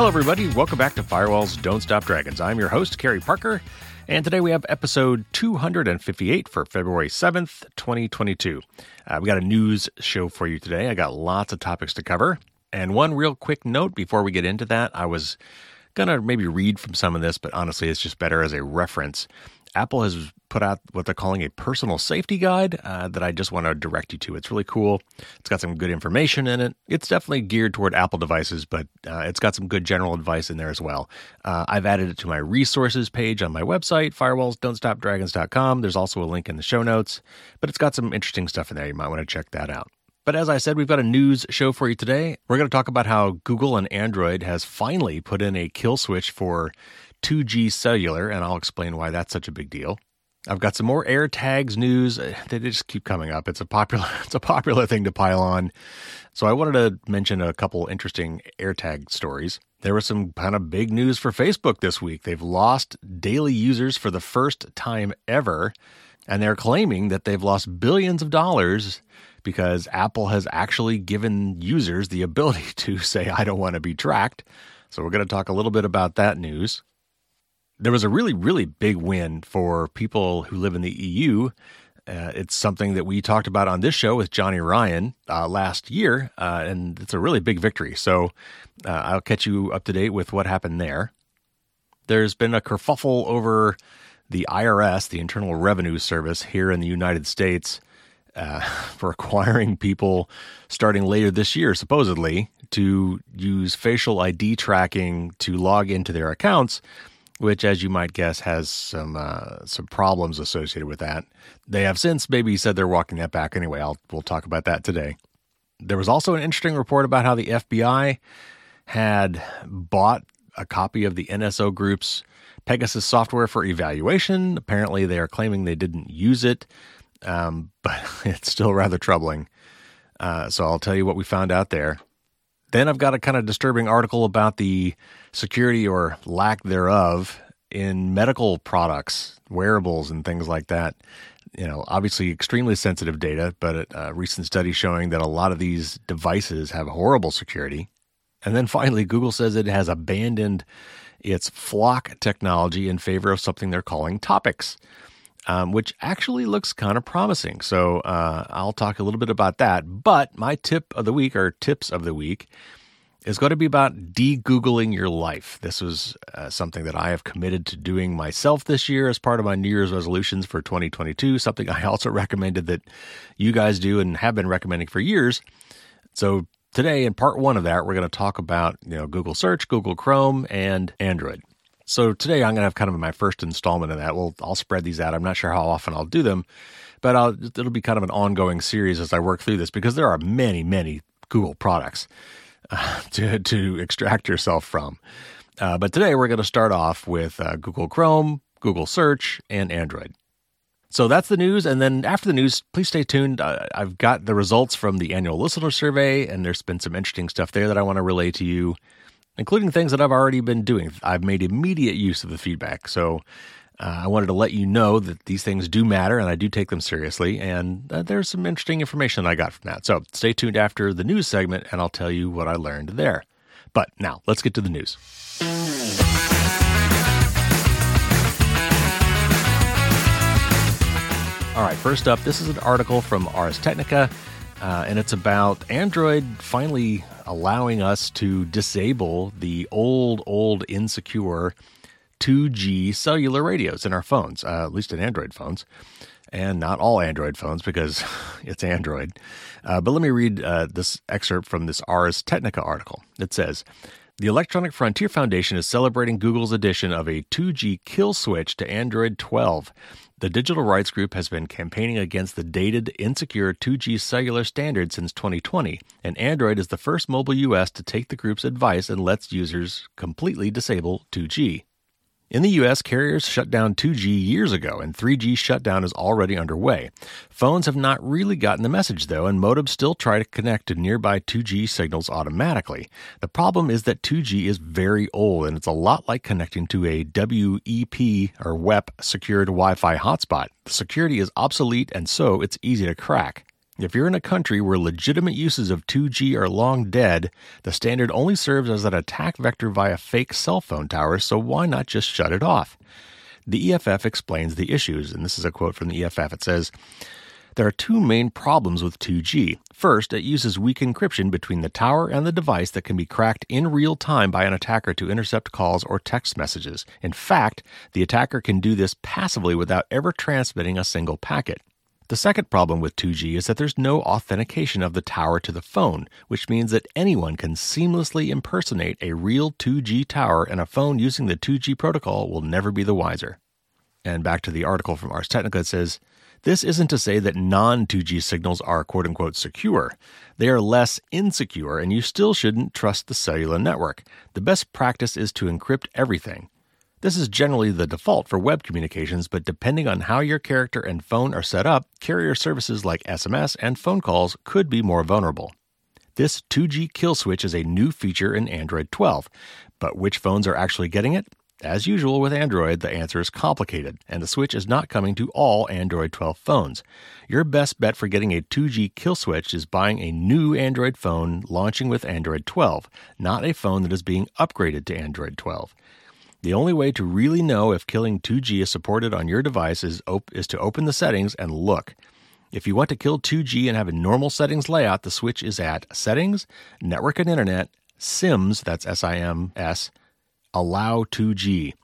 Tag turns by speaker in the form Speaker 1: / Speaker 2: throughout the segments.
Speaker 1: Hello, everybody. Welcome back to Firewalls Don't Stop Dragons. I'm your host, Carey Parker, and today we have episode 258 for February 7th, 2022. Uh, we got a news show for you today. I got lots of topics to cover. And one real quick note before we get into that, I was going to maybe read from some of this, but honestly, it's just better as a reference. Apple has put out what they're calling a personal safety guide uh, that I just want to direct you to. It's really cool. It's got some good information in it. It's definitely geared toward Apple devices, but uh, it's got some good general advice in there as well. Uh, I've added it to my resources page on my website, firewallsdon'tstopdragons.com. There's also a link in the show notes, but it's got some interesting stuff in there. You might want to check that out. But as I said, we've got a news show for you today. We're going to talk about how Google and Android has finally put in a kill switch for 2G cellular, and I'll explain why that's such a big deal. I've got some more AirTags news. Uh, they just keep coming up. It's a popular it's a popular thing to pile on. So I wanted to mention a couple interesting AirTag stories. There was some kind of big news for Facebook this week. They've lost daily users for the first time ever, and they're claiming that they've lost billions of dollars because Apple has actually given users the ability to say I don't want to be tracked. So we're going to talk a little bit about that news there was a really, really big win for people who live in the EU. Uh, it's something that we talked about on this show with Johnny Ryan uh, last year, uh, and it's a really big victory. So uh, I'll catch you up to date with what happened there. There's been a kerfuffle over the IRS, the Internal Revenue Service here in the United States, uh, for requiring people starting later this year, supposedly, to use facial ID tracking to log into their accounts which, as you might guess, has some uh, some problems associated with that. They have since maybe said they're walking that back anyway. I'll we'll talk about that today. There was also an interesting report about how the FBI had bought a copy of the NSO Group's Pegasus software for evaluation. Apparently, they are claiming they didn't use it, um, but it's still rather troubling. Uh, so I'll tell you what we found out there. Then I've got a kind of disturbing article about the security or lack thereof in medical products, wearables, and things like that. You know, obviously extremely sensitive data, but a recent study showing that a lot of these devices have horrible security. And then finally, Google says it has abandoned its FLoC technology in favor of something they're calling topics, um, which actually looks kind of promising. So uh, I'll talk a little bit about that. But my tip of the week, or tips of the week, is going to be about de-googling your life. This was uh, something that I have committed to doing myself this year as part of my New Year's resolutions for 2022. Something I also recommended that you guys do and have been recommending for years. So today, in part one of that, we're going to talk about you know Google Search, Google Chrome, and Android. So today, I'm going to have kind of my first installment of that. Well, I'll spread these out. I'm not sure how often I'll do them, but I'll, it'll be kind of an ongoing series as I work through this because there are many, many Google products. to, to extract yourself from. Uh, but today we're going to start off with uh, Google Chrome, Google Search, and Android. So that's the news. And then after the news, please stay tuned. Uh, I've got the results from the annual listener survey, and there's been some interesting stuff there that I want to relay to you, including things that I've already been doing. I've made immediate use of the feedback. So uh, I wanted to let you know that these things do matter and I do take them seriously. And uh, there's some interesting information I got from that. So stay tuned after the news segment and I'll tell you what I learned there. But now let's get to the news. All right, first up, this is an article from Ars Technica, uh, and it's about Android finally allowing us to disable the old, old, insecure 2G cellular radios in our phones, uh, at least in Android phones, and not all Android phones because it's Android. Uh, but let me read uh, this excerpt from this Ars Technica article. It says, the Electronic Frontier Foundation is celebrating Google's addition of a 2G kill switch to Android 12. The digital rights group has been campaigning against the dated, insecure 2G cellular standard since 2020, and Android is the first mobile OS to take the group's advice and lets users completely disable 2G. In the US, carriers shut down 2G years ago, and 3G shutdown is already underway. Phones have not really gotten the message, though, and modems still try to connect to nearby 2G signals automatically. The problem is that 2G is very old, and it's a lot like connecting to a WEP or WEP secured Wi Fi hotspot. The security is obsolete, and so it's easy to crack. If you're in a country where legitimate uses of 2G are long dead, the standard only serves as an attack vector via fake cell phone towers, so why not just shut it off? The EFF explains the issues, and this is a quote from the EFF. It says, there are two main problems with 2G. First, it uses weak encryption between the tower and the device that can be cracked in real time by an attacker to intercept calls or text messages. In fact, the attacker can do this passively without ever transmitting a single packet. The second problem with 2G is that there's no authentication of the tower to the phone, which means that anyone can seamlessly impersonate a real 2G tower, and a phone using the 2G protocol will never be the wiser. And back to the article from Ars Technica, it says, this isn't to say that non 2G signals are quote unquote secure. They are less insecure, and you still shouldn't trust the cellular network. The best practice is to encrypt everything. This is generally the default for web communications, but depending on how your character and phone are set up, carrier services like SMS and phone calls could be more vulnerable. This 2G kill switch is a new feature in Android 12, but which phones are actually getting it? As usual with Android, the answer is complicated, and the switch is not coming to all Android 12 phones. Your best bet for getting a 2G kill switch is buying a new Android phone launching with Android 12, not a phone that is being upgraded to Android 12. The only way to really know if killing 2G is supported on your device is, op- is to open the settings and look. If you want to kill 2G and have a normal settings layout, the switch is at Settings, Network and Internet, SIMS, that's S I M S, Allow 2G.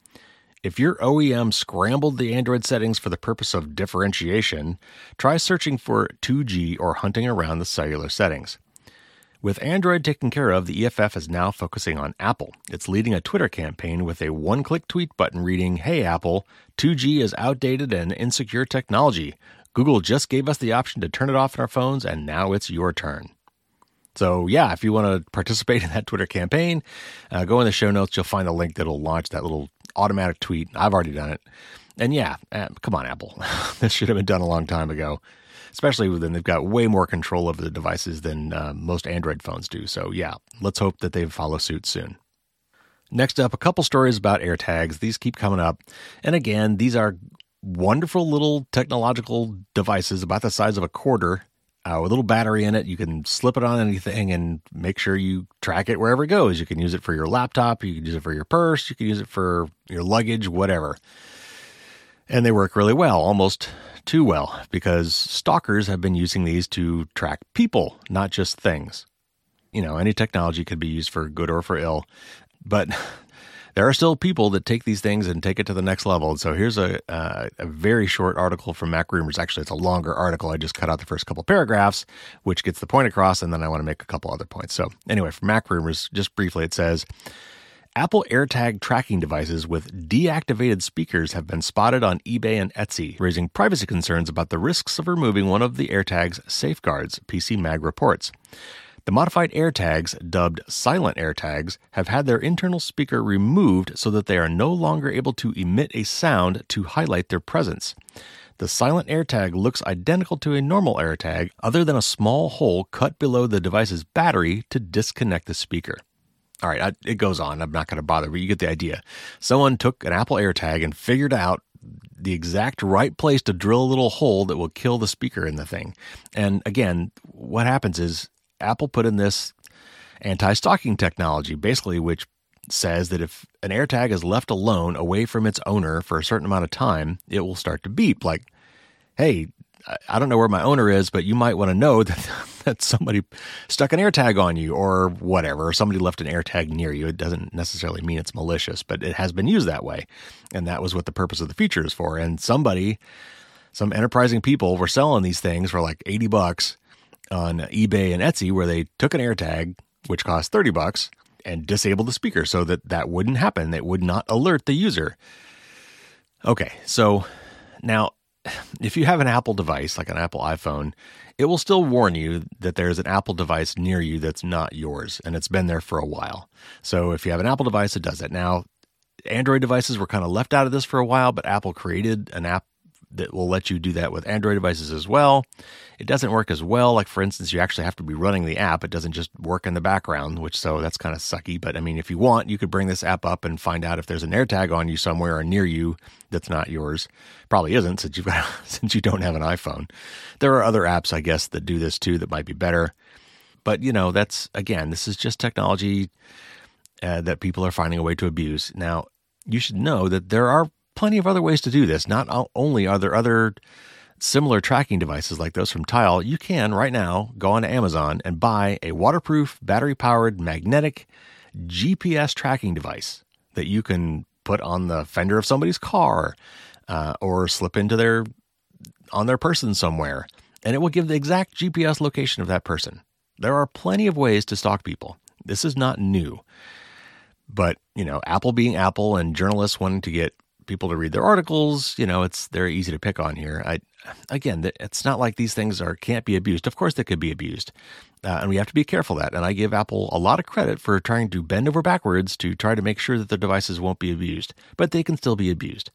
Speaker 1: If your OEM scrambled the Android settings for the purpose of differentiation, try searching for 2G or hunting around the cellular settings. With Android taken care of, the EFF is now focusing on Apple. It's leading a Twitter campaign with a one click tweet button reading Hey Apple, 2G is outdated and insecure technology. Google just gave us the option to turn it off in our phones, and now it's your turn. So, yeah, if you want to participate in that Twitter campaign, uh, go in the show notes. You'll find a link that'll launch that little automatic tweet. I've already done it. And yeah, uh, come on, Apple. this should have been done a long time ago especially when they've got way more control over the devices than uh, most Android phones do. So, yeah, let's hope that they follow suit soon. Next up, a couple stories about AirTags. These keep coming up. And again, these are wonderful little technological devices about the size of a quarter uh, with a little battery in it. You can slip it on anything and make sure you track it wherever it goes. You can use it for your laptop, you can use it for your purse, you can use it for your luggage, whatever. And they work really well, almost too well because stalkers have been using these to track people, not just things. You know, any technology could be used for good or for ill, but there are still people that take these things and take it to the next level. And so here's a, uh, a very short article from MacRumors. Actually, it's a longer article. I just cut out the first couple paragraphs, which gets the point across, and then I want to make a couple other points. So anyway, from MacRumors, just briefly, it says Apple AirTag tracking devices with deactivated speakers have been spotted on eBay and Etsy, raising privacy concerns about the risks of removing one of the AirTag's safeguards, PC Mag reports. The modified AirTags, dubbed silent AirTags, have had their internal speaker removed so that they are no longer able to emit a sound to highlight their presence. The silent AirTag looks identical to a normal AirTag, other than a small hole cut below the device's battery to disconnect the speaker. All right, I, it goes on. I'm not going to bother, but you get the idea. Someone took an Apple AirTag and figured out the exact right place to drill a little hole that will kill the speaker in the thing. And again, what happens is Apple put in this anti stalking technology, basically, which says that if an AirTag is left alone away from its owner for a certain amount of time, it will start to beep like, hey, I don't know where my owner is, but you might want to know that, that somebody stuck an AirTag on you or whatever, or somebody left an AirTag near you. It doesn't necessarily mean it's malicious, but it has been used that way. And that was what the purpose of the feature is for. And somebody, some enterprising people were selling these things for like 80 bucks on eBay and Etsy, where they took an AirTag, which cost 30 bucks, and disabled the speaker so that that wouldn't happen. It would not alert the user. Okay, so now if you have an Apple device, like an Apple iPhone, it will still warn you that there's an Apple device near you that's not yours and it's been there for a while. So if you have an Apple device, it does that. Now, Android devices were kind of left out of this for a while, but Apple created an app that will let you do that with Android devices as well. It doesn't work as well. Like, for instance, you actually have to be running the app. It doesn't just work in the background, which so that's kind of sucky. But I mean, if you want, you could bring this app up and find out if there's an AirTag on you somewhere or near you that's not yours. Probably isn't since you've got, since you don't have an iPhone. There are other apps, I guess, that do this too that might be better. But, you know, that's again, this is just technology uh, that people are finding a way to abuse. Now, you should know that there are plenty of other ways to do this. Not only are there other similar tracking devices like those from Tile, you can right now go on Amazon and buy a waterproof, battery powered, magnetic GPS tracking device that you can put on the fender of somebody's car uh, or slip into their on their person somewhere, and it will give the exact GPS location of that person. There are plenty of ways to stalk people. This is not new. But, you know, Apple being Apple and journalists wanting to get people to read their articles. You know, it's very easy to pick on here. I again, it's not like these things are can't be abused. Of course, they could be abused, uh, and we have to be careful that. And I give Apple a lot of credit for trying to bend over backwards to try to make sure that their devices won't be abused, but they can still be abused.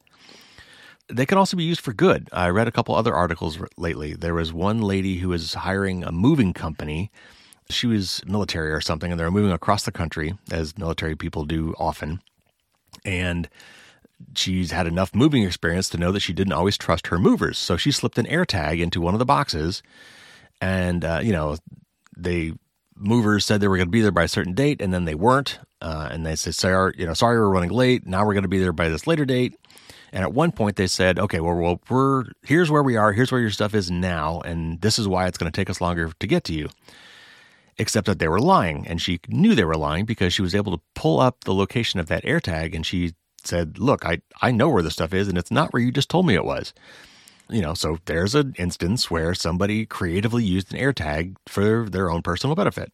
Speaker 1: They can also be used for good. I read a couple other articles lately. There was one lady who was hiring a moving company. She was military or something, and they were moving across the country, as military people do often. And she's had enough moving experience to know that she didn't always trust her movers. So she slipped an AirTag into one of the boxes, and uh, you know, they movers said they were going to be there by a certain date, and then they weren't. Uh, and they said, "Sorry, you know, sorry, we're running late. Now we're going to be there by this later date." And at one point, they said, "Okay, well, well, we're here's where we are. Here's where your stuff is now, and this is why it's going to take us longer to get to you." Except that they were lying, and she knew they were lying because she was able to pull up the location of that AirTag, and she said, Look, I, I know where the stuff is, and it's not where you just told me it was. You know, so there's an instance where somebody creatively used an AirTag for their own personal benefit.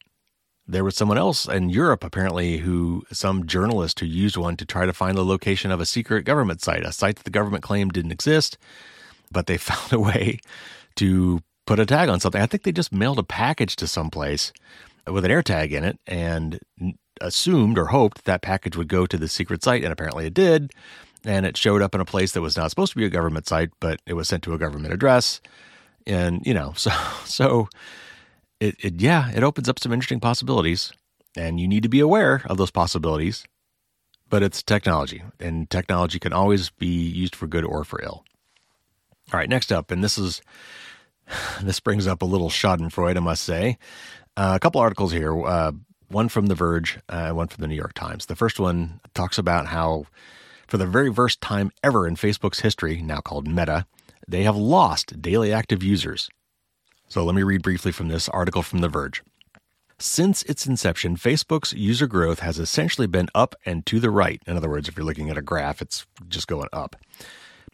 Speaker 1: There was someone else in Europe, apparently, who, some journalist who used one to try to find the location of a secret government site, a site that the government claimed didn't exist, but they found a way to put a tag on something. I think they just mailed a package to someplace with an AirTag in it, and assumed or hoped that package would go to the secret site, and apparently it did. And it showed up in a place that was not supposed to be a government site, but it was sent to a government address. And, you know, so, so it, it yeah, it opens up some interesting possibilities. And you need to be aware of those possibilities. But it's technology, and technology can always be used for good or for ill. All right, next up, and this is this brings up a little Schadenfreude, I must say. Uh, a couple articles here. Uh, one from The Verge, uh, one from the New York Times. The first one talks about how, for the very first time ever in Facebook's history, now called Meta, they have lost daily active users. So let me read briefly from this article from The Verge. Since its inception, Facebook's user growth has essentially been up and to the right. In other words, if you're looking at a graph, it's just going up.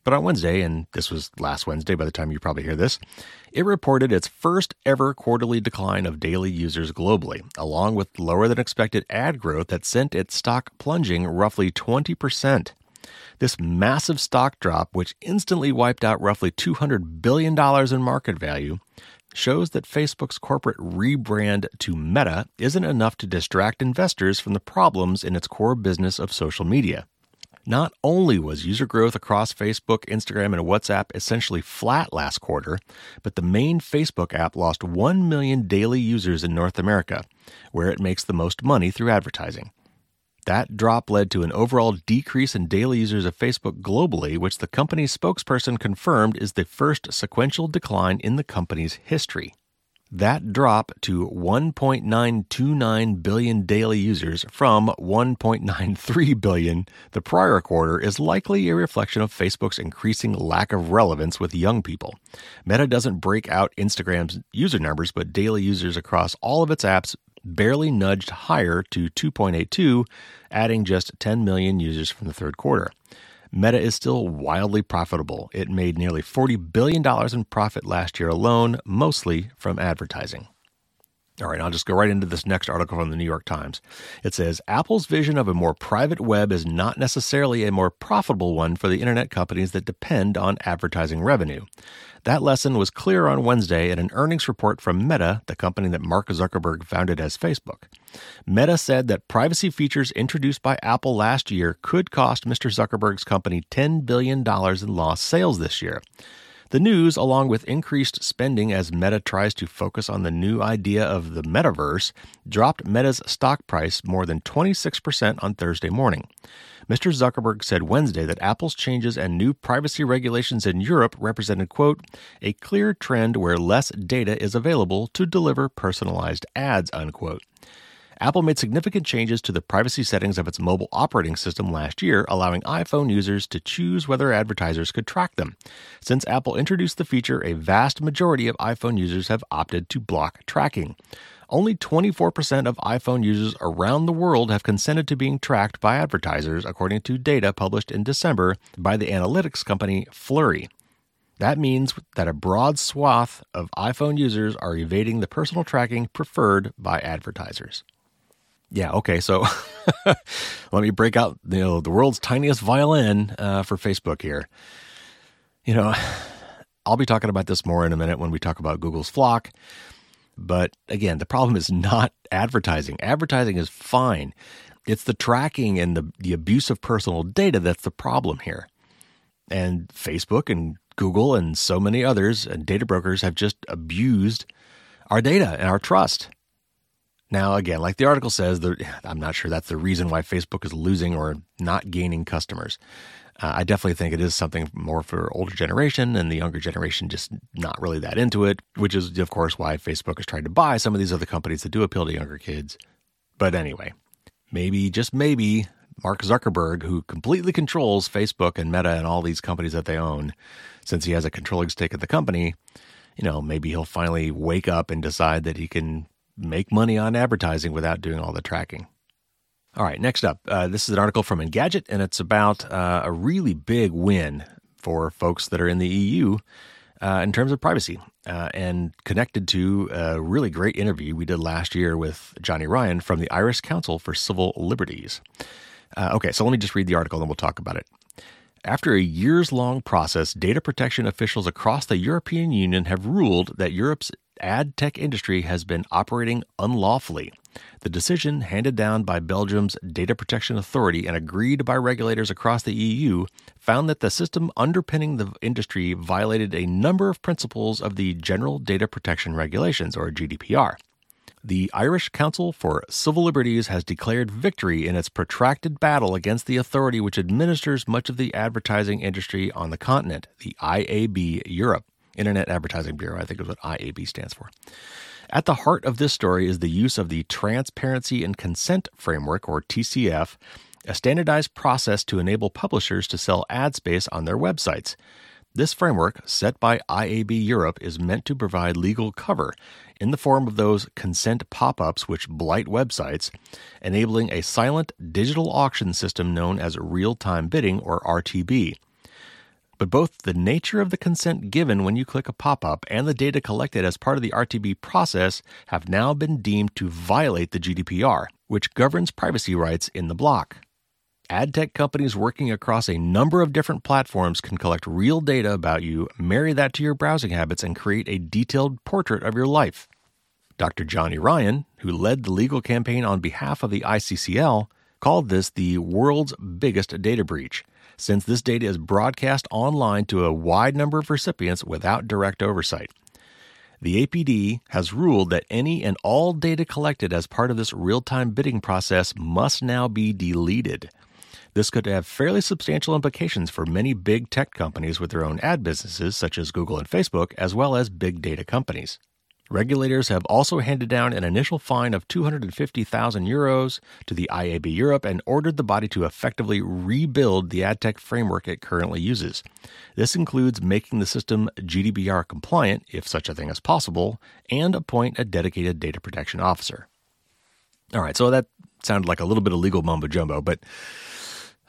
Speaker 1: But on Wednesday, and this was last Wednesday by the time you probably hear this, it reported its first ever quarterly decline of daily users globally, along with lower than expected ad growth that sent its stock plunging roughly 20%. This massive stock drop, which instantly wiped out roughly $200 billion in market value, shows that Facebook's corporate rebrand to Meta isn't enough to distract investors from the problems in its core business of social media. Not only was user growth across Facebook, Instagram, and WhatsApp essentially flat last quarter, but the main Facebook app lost 1 million daily users in North America, where it makes the most money through advertising. That drop led to an overall decrease in daily users of Facebook globally, which the company's spokesperson confirmed is the first sequential decline in the company's history. That drop to 1.929 billion daily users from 1.93 billion the prior quarter is likely a reflection of Facebook's increasing lack of relevance with young people. Meta doesn't break out Instagram's user numbers, but daily users across all of its apps barely nudged higher to 2.82, adding just 10 million users from the third quarter. Meta is still wildly profitable. It made nearly $40 billion in profit last year alone, mostly from advertising. All right, I'll just go right into this next article from the New York Times. It says Apple's vision of a more private web is not necessarily a more profitable one for the internet companies that depend on advertising revenue. That lesson was clear on Wednesday in an earnings report from Meta, the company that Mark Zuckerberg founded as Facebook. Meta said that privacy features introduced by Apple last year could cost Mr. Zuckerberg's company $10 billion in lost sales this year. The news, along with increased spending as Meta tries to focus on the new idea of the metaverse, dropped Meta's stock price more than 26% on Thursday morning. Mr. Zuckerberg said Wednesday that Apple's changes and new privacy regulations in Europe represented, quote, a clear trend where less data is available to deliver personalized ads, unquote. Apple made significant changes to the privacy settings of its mobile operating system last year, allowing iPhone users to choose whether advertisers could track them. Since Apple introduced the feature, a vast majority of iPhone users have opted to block tracking. Only 24% of iPhone users around the world have consented to being tracked by advertisers, according to data published in December by the analytics company Flurry. That means that a broad swath of iPhone users are evading the personal tracking preferred by advertisers. Yeah, okay. So let me break out you know, the world's tiniest violin uh, for Facebook here. You know, I'll be talking about this more in a minute when we talk about Google's FLoC. But again, the problem is not advertising. Advertising is fine. It's the tracking and the, the abuse of personal data that's the problem here. And Facebook and Google and so many others and data brokers have just abused our data and our trust. Now, again, like the article says, I'm not sure that's the reason why Facebook is losing or not gaining customers. Uh, I definitely think it is something more for older generation and the younger generation just not really that into it, which is, of course, why Facebook is trying to buy some of these other companies that do appeal to younger kids. But anyway, maybe, just maybe, Mark Zuckerberg, who completely controls Facebook and Meta and all these companies that they own, since he has a controlling stake in the company, you know, maybe he'll finally wake up and decide that he can make money on advertising without doing all the tracking. All right, next up, uh, this is an article from Engadget, and it's about uh, a really big win for folks that are in the EU uh, in terms of privacy, uh, and connected to a really great interview we did last year with Johnny Ryan from the Irish Council for Civil Liberties. Uh, okay, so let me just read the article and we'll talk about it. After a years long process, data protection officials across the European Union have ruled that Europe's ad tech industry has been operating unlawfully. The decision, handed down by Belgium's Data Protection Authority and agreed by regulators across the EU, found that the system underpinning the industry violated a number of principles of the General Data Protection Regulations, or GDPR. The Irish Council for Civil Liberties has declared victory in its protracted battle against the authority which administers much of the advertising industry on the continent, the IAB Europe. Internet Advertising Bureau, I think is what IAB stands for. At the heart of this story is the use of the Transparency and Consent Framework, or TCF, a standardized process to enable publishers to sell ad space on their websites. This framework, set by IAB Europe, is meant to provide legal cover in the form of those consent pop ups which blight websites, enabling a silent digital auction system known as real time bidding, or RTB. But both the nature of the consent given when you click a pop up and the data collected as part of the RTB process have now been deemed to violate the GDPR, which governs privacy rights in the bloc. Ad tech companies working across a number of different platforms can collect real data about you, marry that to your browsing habits, and create a detailed portrait of your life. Dr. Johnny Ryan, who led the legal campaign on behalf of the ICCL, called this the world's biggest data breach since this data is broadcast online to a wide number of recipients without direct oversight. The APD has ruled that any and all data collected as part of this real time bidding process must now be deleted. This could have fairly substantial implications for many big tech companies with their own ad businesses, such as Google and Facebook, as well as big data companies. Regulators have also handed down an initial fine of 250,000 euros to the IAB Europe and ordered the body to effectively rebuild the ad tech framework it currently uses. This includes making the system GDPR compliant, if such a thing is possible, and appoint a dedicated data protection officer. All right, so that sounded like a little bit of legal mumbo jumbo, but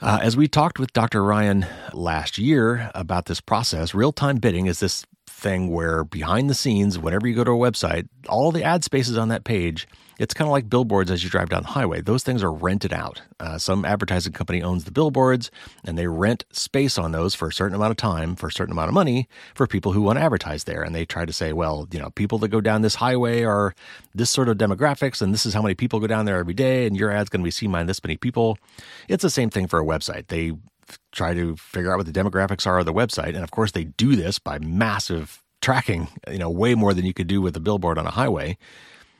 Speaker 1: uh, as we talked with Dr. Ryan last year about this process, real time bidding is this thing where behind the scenes, whenever you go to a website, all the ad spaces on that page, it's kind of like billboards as you drive down the highway. Those things are rented out. Uh, some advertising company owns the billboards and they rent space on those for a certain amount of time, for a certain amount of money for people who want to advertise there. And they try to say, well, you know, people that go down this highway are this sort of demographics and this is how many people go down there every day and your ad's going to be seen by this many people. It's the same thing for a website. They try to figure out what the demographics are of the website. And of course, they do this by massive tracking, you know, way more than you could do with a billboard on a highway.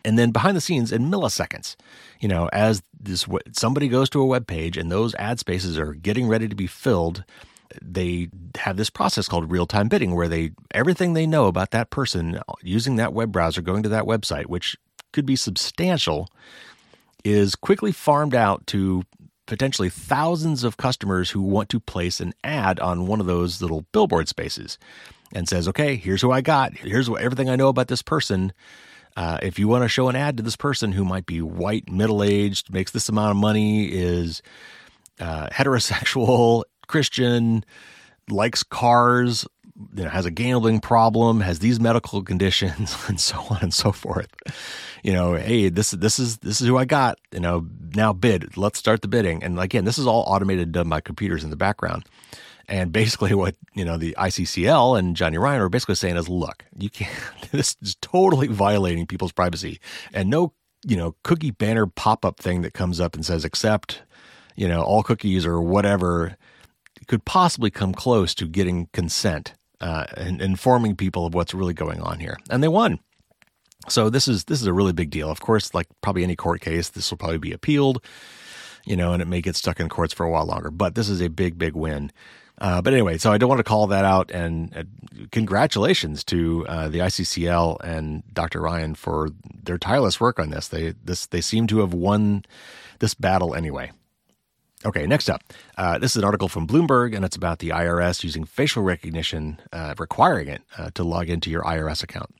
Speaker 1: And then behind the scenes in milliseconds, you know, as this somebody goes to a web page and those ad spaces are getting ready to be filled, they have this process called real-time bidding where they everything they know about that person using that web browser going to that website, which could be substantial, is quickly farmed out to potentially thousands of customers who want to place an ad on one of those little billboard spaces and says, okay, here's who I got. Here's what, everything I know about this person. Uh, if you want to show an ad to this person who might be white, middle aged, makes this amount of money, is uh, heterosexual, Christian, likes cars, you know, has a gambling problem, has these medical conditions, and so on and so forth. You know, hey, this this is this is who I got. You know, now bid. Let's start the bidding. And again, this is all automated, done by computers in the background. And basically, what you know, the ICCL and Johnny Ryan are basically saying is, look, you can't. This is totally violating people's privacy, and no, you know, cookie banner pop up thing that comes up and says accept, you know, all cookies or whatever could possibly come close to getting consent uh, and informing people of what's really going on here. And they won. So this is this is a really big deal. Of course, like probably any court case, this will probably be appealed, you know, and it may get stuck in courts for a while longer. But this is a big, big win. Uh, but anyway, so I don't want to call that out. And uh, congratulations to uh, the ICCL and Dr. Ryan for their tireless work on this. They this they seem to have won this battle anyway. Okay, next up. Uh, this is an article from Bloomberg, and it's about the IRS using facial recognition, uh, requiring it uh, to log into your IRS account.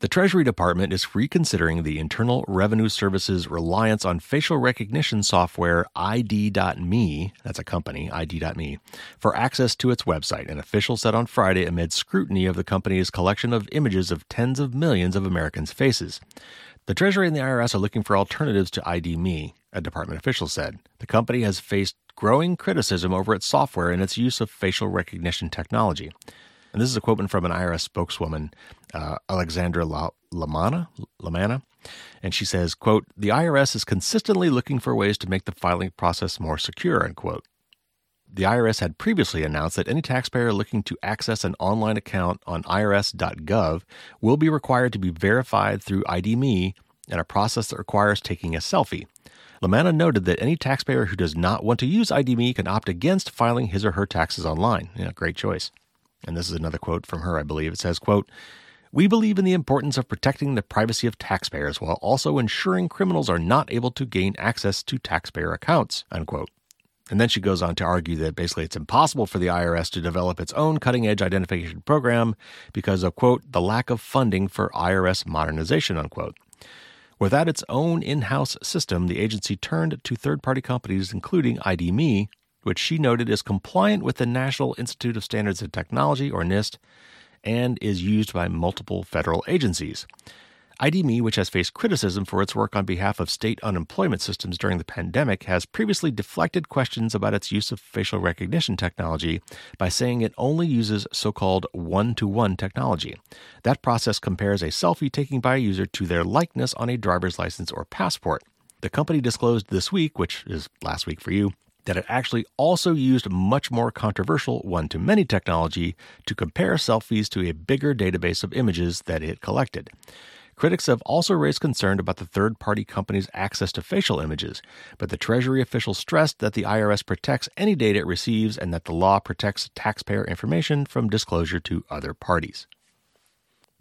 Speaker 1: The Treasury Department is reconsidering the Internal Revenue Service's reliance on facial recognition software ID.me, that's a company, ID.me, for access to its website, an official said on Friday amid scrutiny of the company's collection of images of tens of millions of Americans' faces. The Treasury and the IRS are looking for alternatives to ID.me, a department official said. The company has faced growing criticism over its software and its use of facial recognition technology. And this is a quote from an IRS spokeswoman, uh, Alexandra La- Lamana, Lamana, and she says, quote, the IRS is consistently looking for ways to make the filing process more secure, unquote. The IRS had previously announced that any taxpayer looking to access an online account on irs.gov will be required to be verified through ID.me and a process that requires taking a selfie. Lamana noted that any taxpayer who does not want to use ID.me can opt against filing his or her taxes online. Yeah, great choice. And this is another quote from her, I believe. It says, quote, we believe in the importance of protecting the privacy of taxpayers while also ensuring criminals are not able to gain access to taxpayer accounts, unquote. And then she goes on to argue that basically it's impossible for the IRS to develop its own cutting edge identification program because of, quote, the lack of funding for IRS modernization, unquote. Without its own in house system, the agency turned to third party companies, including ID.me, which she noted is compliant with the National Institute of Standards and Technology, or NIST, and is used by multiple federal agencies. ID.me, which has faced criticism for its work on behalf of state unemployment systems during the pandemic, has previously deflected questions about its use of facial recognition technology by saying it only uses so called one to one technology. That process compares a selfie taken by a user to their likeness on a driver's license or passport. The company disclosed this week, which is last week for you, that it actually also used much more controversial one to many technology to compare selfies to a bigger database of images that it collected. Critics have also raised concern about the third party company's access to facial images, but the Treasury official stressed that the IRS protects any data it receives and that the law protects taxpayer information from disclosure to other parties.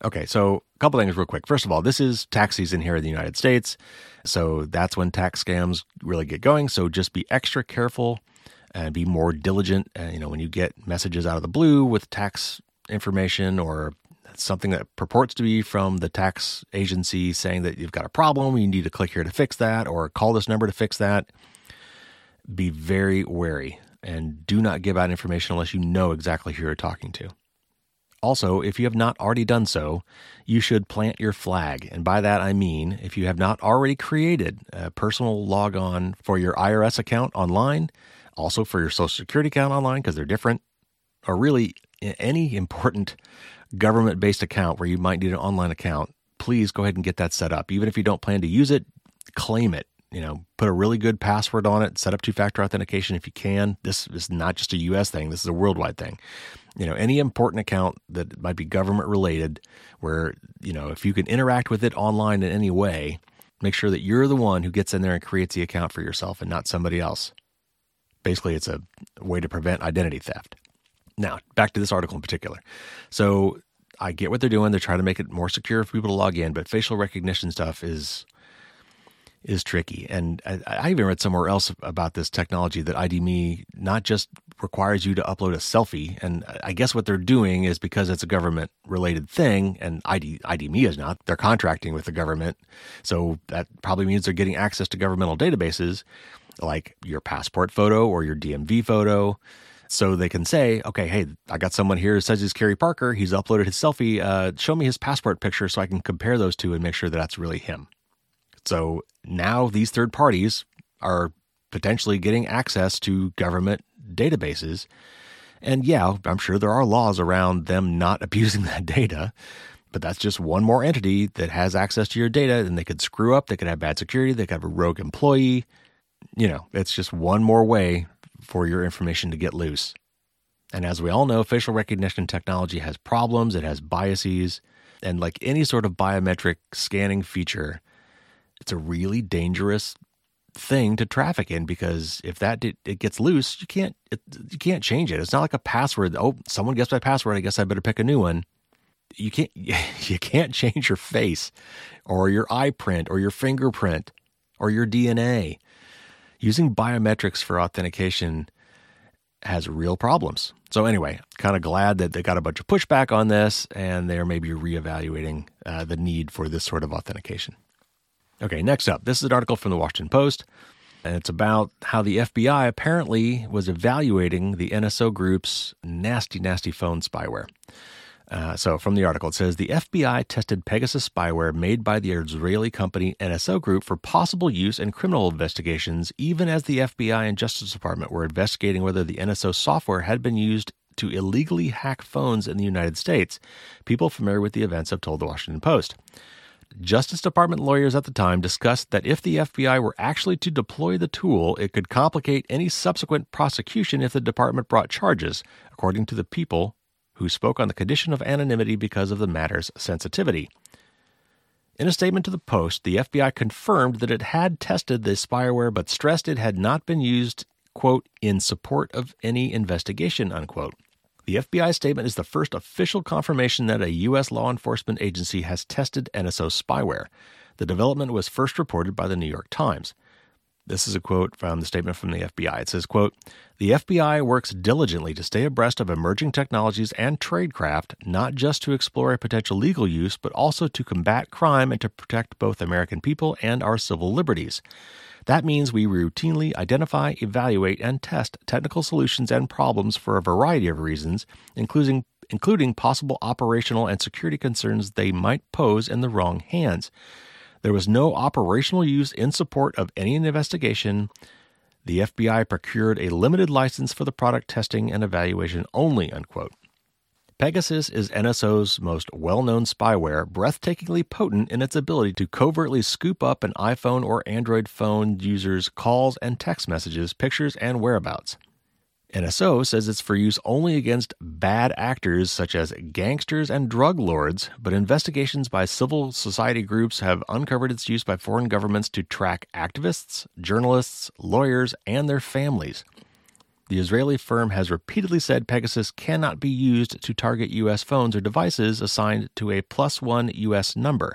Speaker 1: Okay, so a couple things real quick. First of all, this is tax season here in the United States, so that's when tax scams really get going. So just be extra careful and be more diligent. Uh, you know, when you get messages out of the blue with tax information or something that purports to be from the tax agency saying that you've got a problem, you need to click here to fix that, or call this number to fix that, be very wary and do not give out information unless you know exactly who you're talking to. Also, if you have not already done so, you should plant your flag. And by that I mean if you have not already created a personal logon for your IRS account online, also for your Social Security account online, because they're different, or really any important government based account where you might need an online account, please go ahead and get that set up. Even if you don't plan to use it, claim it. You know, put a really good password on it, set up two factor authentication if you can. This is not just a US thing, this is a worldwide thing. You know, any important account that might be government related, where, you know, if you can interact with it online in any way, make sure that you're the one who gets in there and creates the account for yourself and not somebody else. Basically, it's a way to prevent identity theft. Now, back to this article in particular. So, I get what they're doing. They're trying to make it more secure for people to log in, but facial recognition stuff is is tricky. And I, I, even read somewhere else about this technology that ID.me not just requires you to upload a selfie. And I guess what they're doing is because it's a government related thing, and ID, ID.me is not, they're contracting with the government. So that probably means they're getting access to governmental databases like your passport photo or your DMV photo. So they can say, okay, hey, I got someone here who says he's Carey Parker. He's uploaded his selfie. Uh, show me his passport picture so I can compare those two and make sure that that's really him. So now these third parties are potentially getting access to government databases. And yeah, I'm sure there are laws around them not abusing that data, but that's just one more entity that has access to your data and they could screw up, they could have bad security, they could have a rogue employee. You know, it's just one more way for your information to get loose. And as we all know, facial recognition technology has problems, it has biases, and like any sort of biometric scanning feature, it's a really dangerous thing to traffic in because if that did, it gets loose, you can't it, you can't change it. It's not like a password. Oh, someone guessed my password. I guess I better pick a new one. You can't you can't change your face or your eye print or your fingerprint or your DNA. Using biometrics for authentication has real problems. So anyway, kind of glad that they got a bunch of pushback on this and they're maybe reevaluating uh, the need for this sort of authentication. Okay, next up, this is an article from the Washington Post, and it's about how the FBI apparently was evaluating the NSO group's nasty, nasty phone spyware. Uh, so, from the article, it says the FBI tested Pegasus spyware made by the Israeli company NSO Group for possible use in criminal investigations, even as the FBI and Justice Department were investigating whether the NSO software had been used to illegally hack phones in the United States. People familiar with the events have told the Washington Post. Justice Department lawyers at the time discussed that if the FBI were actually to deploy the tool, it could complicate any subsequent prosecution if the department brought charges, according to the people who spoke on the condition of anonymity because of the matter's sensitivity. In a statement to the Post, the FBI confirmed that it had tested the spyware but stressed it had not been used, quote, in support of any investigation, unquote. The FBI statement is the first official confirmation that a U.S. law enforcement agency has tested NSO spyware. The development was first reported by the New York Times. This is a quote from the statement from the FBI. It says, quote, The FBI works diligently to stay abreast of emerging technologies and tradecraft, not just to explore a potential legal use, but also to combat crime and to protect both American people and our civil liberties. That means we routinely identify, evaluate, and test technical solutions and problems for a variety of reasons, including, including possible operational and security concerns they might pose in the wrong hands. There was no operational use in support of any investigation. The FBI procured a limited license for the product testing and evaluation only, unquote. Pegasus is NSO's most well known spyware, breathtakingly potent in its ability to covertly scoop up an iPhone or Android phone user's calls and text messages, pictures, and whereabouts. NSO says it's for use only against bad actors such as gangsters and drug lords, but investigations by civil society groups have uncovered its use by foreign governments to track activists, journalists, lawyers, and their families. The Israeli firm has repeatedly said Pegasus cannot be used to target U.S. phones or devices assigned to a plus one U.S. number.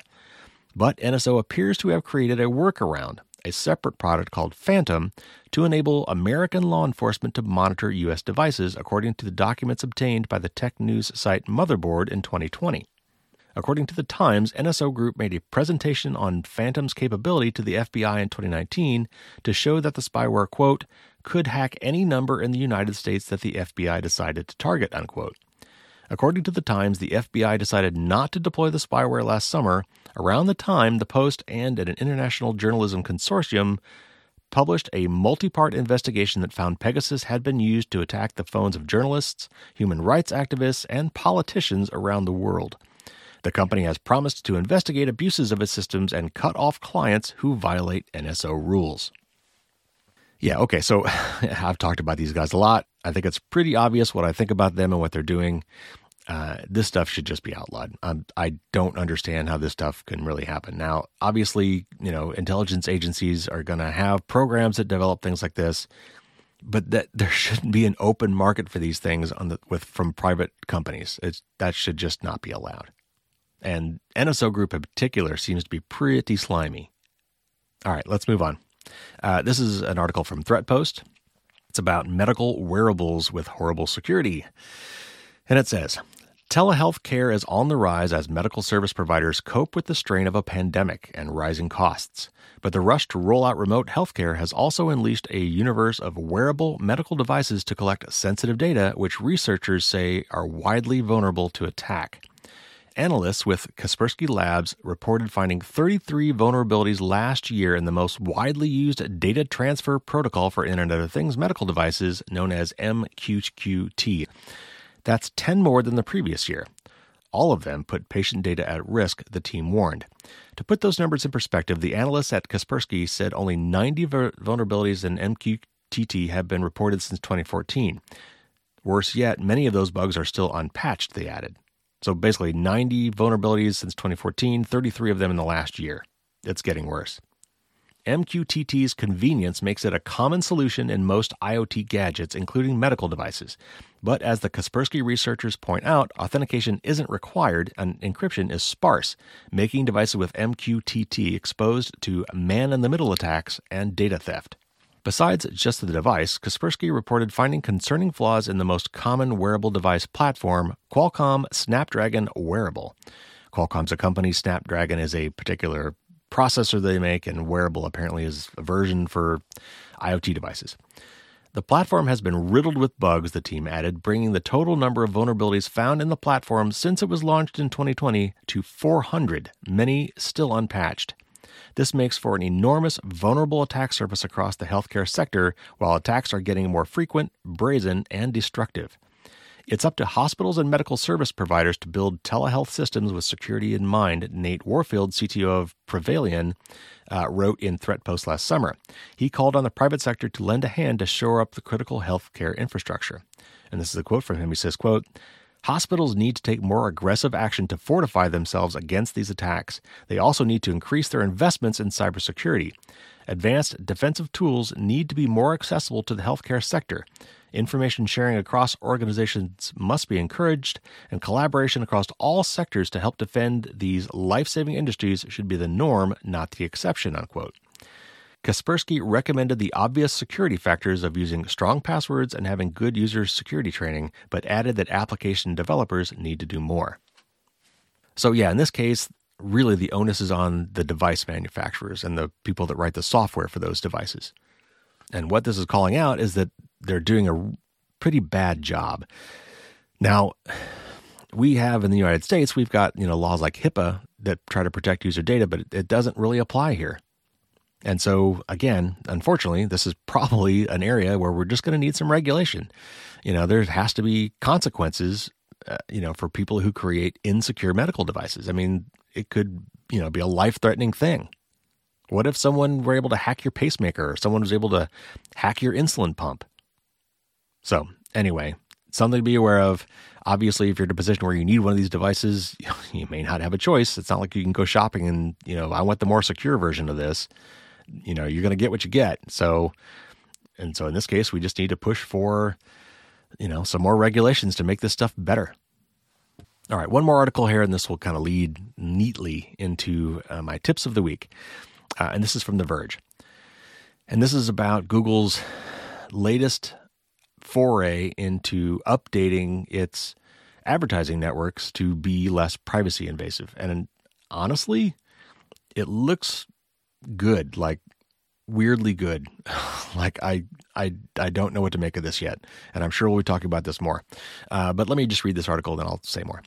Speaker 1: But NSO appears to have created a workaround, a separate product called Phantom, to enable American law enforcement to monitor U.S. devices, according to the documents obtained by the tech news site Motherboard in 2020. According to the Times, NSO Group made a presentation on Phantom's capability to the FBI in 2019 to show that the spyware, quote, could hack any number in the United States that the FBI decided to target, unquote. According to the Times, the FBI decided not to deploy the spyware last summer, around the time the Post and an international journalism consortium published a multi part investigation that found Pegasus had been used to attack the phones of journalists, human rights activists, and politicians around the world. The company has promised to investigate abuses of its systems and cut off clients who violate NSO rules. Yeah, okay, so I've talked about these guys a lot. I think it's pretty obvious what I think about them and what they're doing. Uh, this stuff should just be outlawed. Um, I don't understand how this stuff can really happen. Now, obviously, you know, intelligence agencies are going to have programs that develop things like this, but that there shouldn't be an open market for these things on the with from private companies. It's that should just not be allowed. And NSO Group in particular seems to be pretty slimy. All right, let's move on. Uh, this is an article from ThreatPost. It's about medical wearables with horrible security. And it says Telehealth care is on the rise as medical service providers cope with the strain of a pandemic and rising costs. But the rush to roll out remote healthcare has also unleashed a universe of wearable medical devices to collect sensitive data, which researchers say are widely vulnerable to attack. Analysts with Kaspersky Labs reported finding 33 vulnerabilities last year in the most widely used data transfer protocol for Internet of Things medical devices, known as MQTT. That's 10 more than the previous year. All of them put patient data at risk, the team warned. To put those numbers in perspective, the analysts at Kaspersky said only 90 vulnerabilities in MQTT have been reported since 2014. Worse yet, many of those bugs are still unpatched, they added. So basically, 90 vulnerabilities since 2014, 33 of them in the last year. It's getting worse. MQTT's convenience makes it a common solution in most IoT gadgets, including medical devices. But as the Kaspersky researchers point out, authentication isn't required and encryption is sparse, making devices with MQTT exposed to man in the middle attacks and data theft. Besides just the device, Kaspersky reported finding concerning flaws in the most common wearable device platform, Qualcomm Snapdragon Wearable. Qualcomm's a company, Snapdragon is a particular processor they make, and Wearable apparently is a version for IoT devices. The platform has been riddled with bugs, the team added, bringing the total number of vulnerabilities found in the platform since it was launched in 2020 to 400, many still unpatched. This makes for an enormous vulnerable attack surface across the healthcare sector, while attacks are getting more frequent, brazen, and destructive. It's up to hospitals and medical service providers to build telehealth systems with security in mind, Nate Warfield, CTO of Prevailion, uh, wrote in Threatpost last summer. He called on the private sector to lend a hand to shore up the critical healthcare infrastructure. And this is a quote from him. He says, quote, Hospitals need to take more aggressive action to fortify themselves against these attacks. They also need to increase their investments in cybersecurity. Advanced defensive tools need to be more accessible to the healthcare sector. Information sharing across organizations must be encouraged, and collaboration across all sectors to help defend these life saving industries should be the norm, not the exception. Unquote. Kaspersky recommended the obvious security factors of using strong passwords and having good user security training, but added that application developers need to do more. So, yeah, in this case, really the onus is on the device manufacturers and the people that write the software for those devices. And what this is calling out is that they're doing a pretty bad job. Now, we have in the United States, we've got you know laws like HIPAA that try to protect user data, but it doesn't really apply here. And so, again, unfortunately, this is probably an area where we're just going to need some regulation. You know, there has to be consequences, uh, you know, for people who create insecure medical devices. I mean, it could, you know, be a life threatening thing. What if someone were able to hack your pacemaker or someone was able to hack your insulin pump? So, anyway, something to be aware of. Obviously, if you're in a position where you need one of these devices, you may not have a choice. It's not like you can go shopping and, you know, I want the more secure version of this you know, you're going to get what you get. So, and so in this case, we just need to push for, you know, some more regulations to make this stuff better. All right, one more article here, and this will kind of lead neatly into uh, my tips of the week. Uh, and this is from The Verge. And this is about Google's latest foray into updating its advertising networks to be less privacy invasive. And honestly, it looks good, like weirdly good. like I, I, I don't know what to make of this yet, and I'm sure we'll be talking about this more. Uh, but let me just read this article, then I'll say more.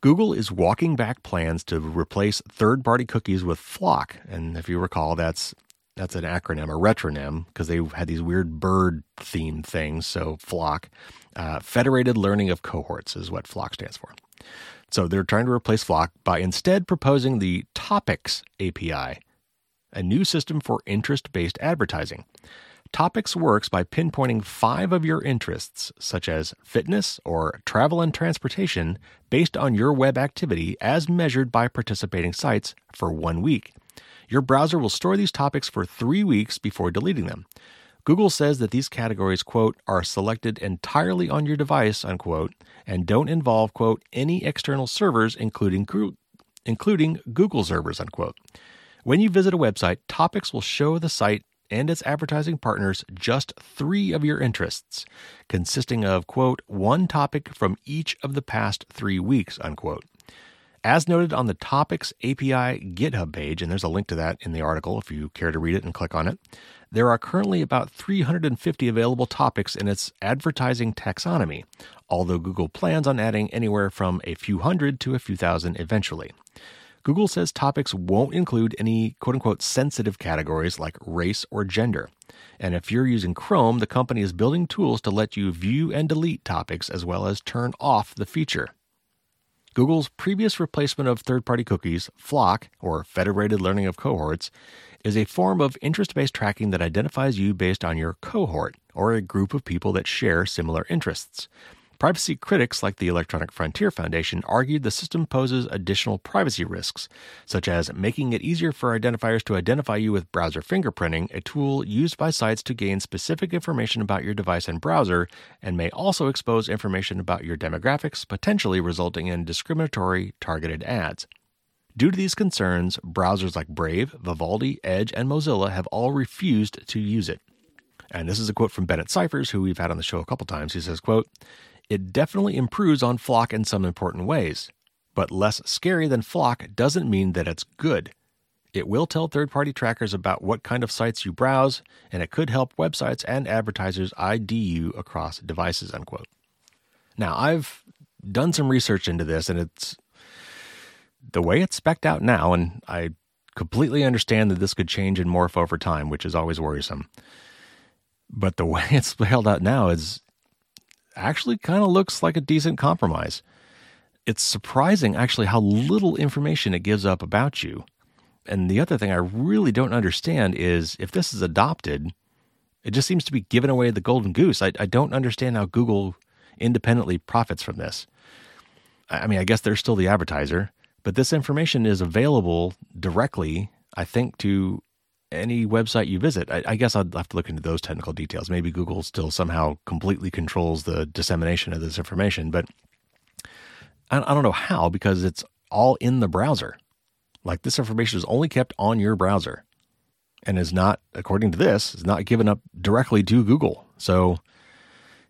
Speaker 1: Google is walking back plans to replace third-party cookies with FLoC, and if you recall, that's that's an acronym, a retronym, because they had these weird bird themed things. So FLoC, uh, Federated Learning of Cohorts, is what FLoC stands for. So they're trying to replace FLoC by instead proposing the Topics API, a new system for interest based advertising. Topics works by pinpointing five of your interests, such as fitness or travel and transportation, based on your web activity as measured by participating sites for one week. Your browser will store these topics for three weeks before deleting them. Google says that these categories, quote, are selected entirely on your device, unquote, and don't involve, quote, any external servers, including, including Google servers, unquote. When you visit a website, topics will show the site and its advertising partners just three of your interests, consisting of, quote, one topic from each of the past three weeks, unquote. As noted on the Topics API GitHub page, and there's a link to that in the article if you care to read it and click on it, there are currently about 350 available topics in its advertising taxonomy, although Google plans on adding anywhere from a few hundred to a few thousand eventually. Google says topics won't include any quote unquote sensitive categories like race or gender. And if you're using Chrome, the company is building tools to let you view and delete topics as well as turn off the feature. Google's previous replacement of third party cookies, FLoC, or Federated Learning of Cohorts, is a form of interest based tracking that identifies you based on your cohort, or a group of people that share similar interests. Privacy critics like the Electronic Frontier Foundation argued the system poses additional privacy risks, such as making it easier for identifiers to identify you with browser fingerprinting, a tool used by sites to gain specific information about your device and browser, and may also expose information about your demographics, potentially resulting in discriminatory targeted ads. Due to these concerns, browsers like Brave, Vivaldi, Edge, and Mozilla have all refused to use it. And this is a quote from Bennett Cyphers, who we've had on the show a couple times. He says, quote, It definitely improves on FLoC in some important ways, but less scary than FLoC doesn't mean that it's good. It will tell third party trackers about what kind of sites you browse, and it could help websites and advertisers ID you across devices, unquote. Now, I've done some research into this, and it's the way it's specked out now, and I completely understand that this could change and morph over time, which is always worrisome. But the way it's spelled out now is actually kind of looks like a decent compromise. It's surprising, actually, how little information it gives up about you. And the other thing I really don't understand is if this is adopted, it just seems to be giving away the golden goose. I, I don't understand how Google independently profits from this. I mean, I guess they're still the advertiser, but this information is available directly, I think, to any website you visit. I, I, guess I'd have to look into those technical details. Maybe Google still somehow completely controls the dissemination of this information, but I, I don't know how because it's all in the browser. Like this information is only kept on your browser and is not, according to this, is not given up directly to Google. So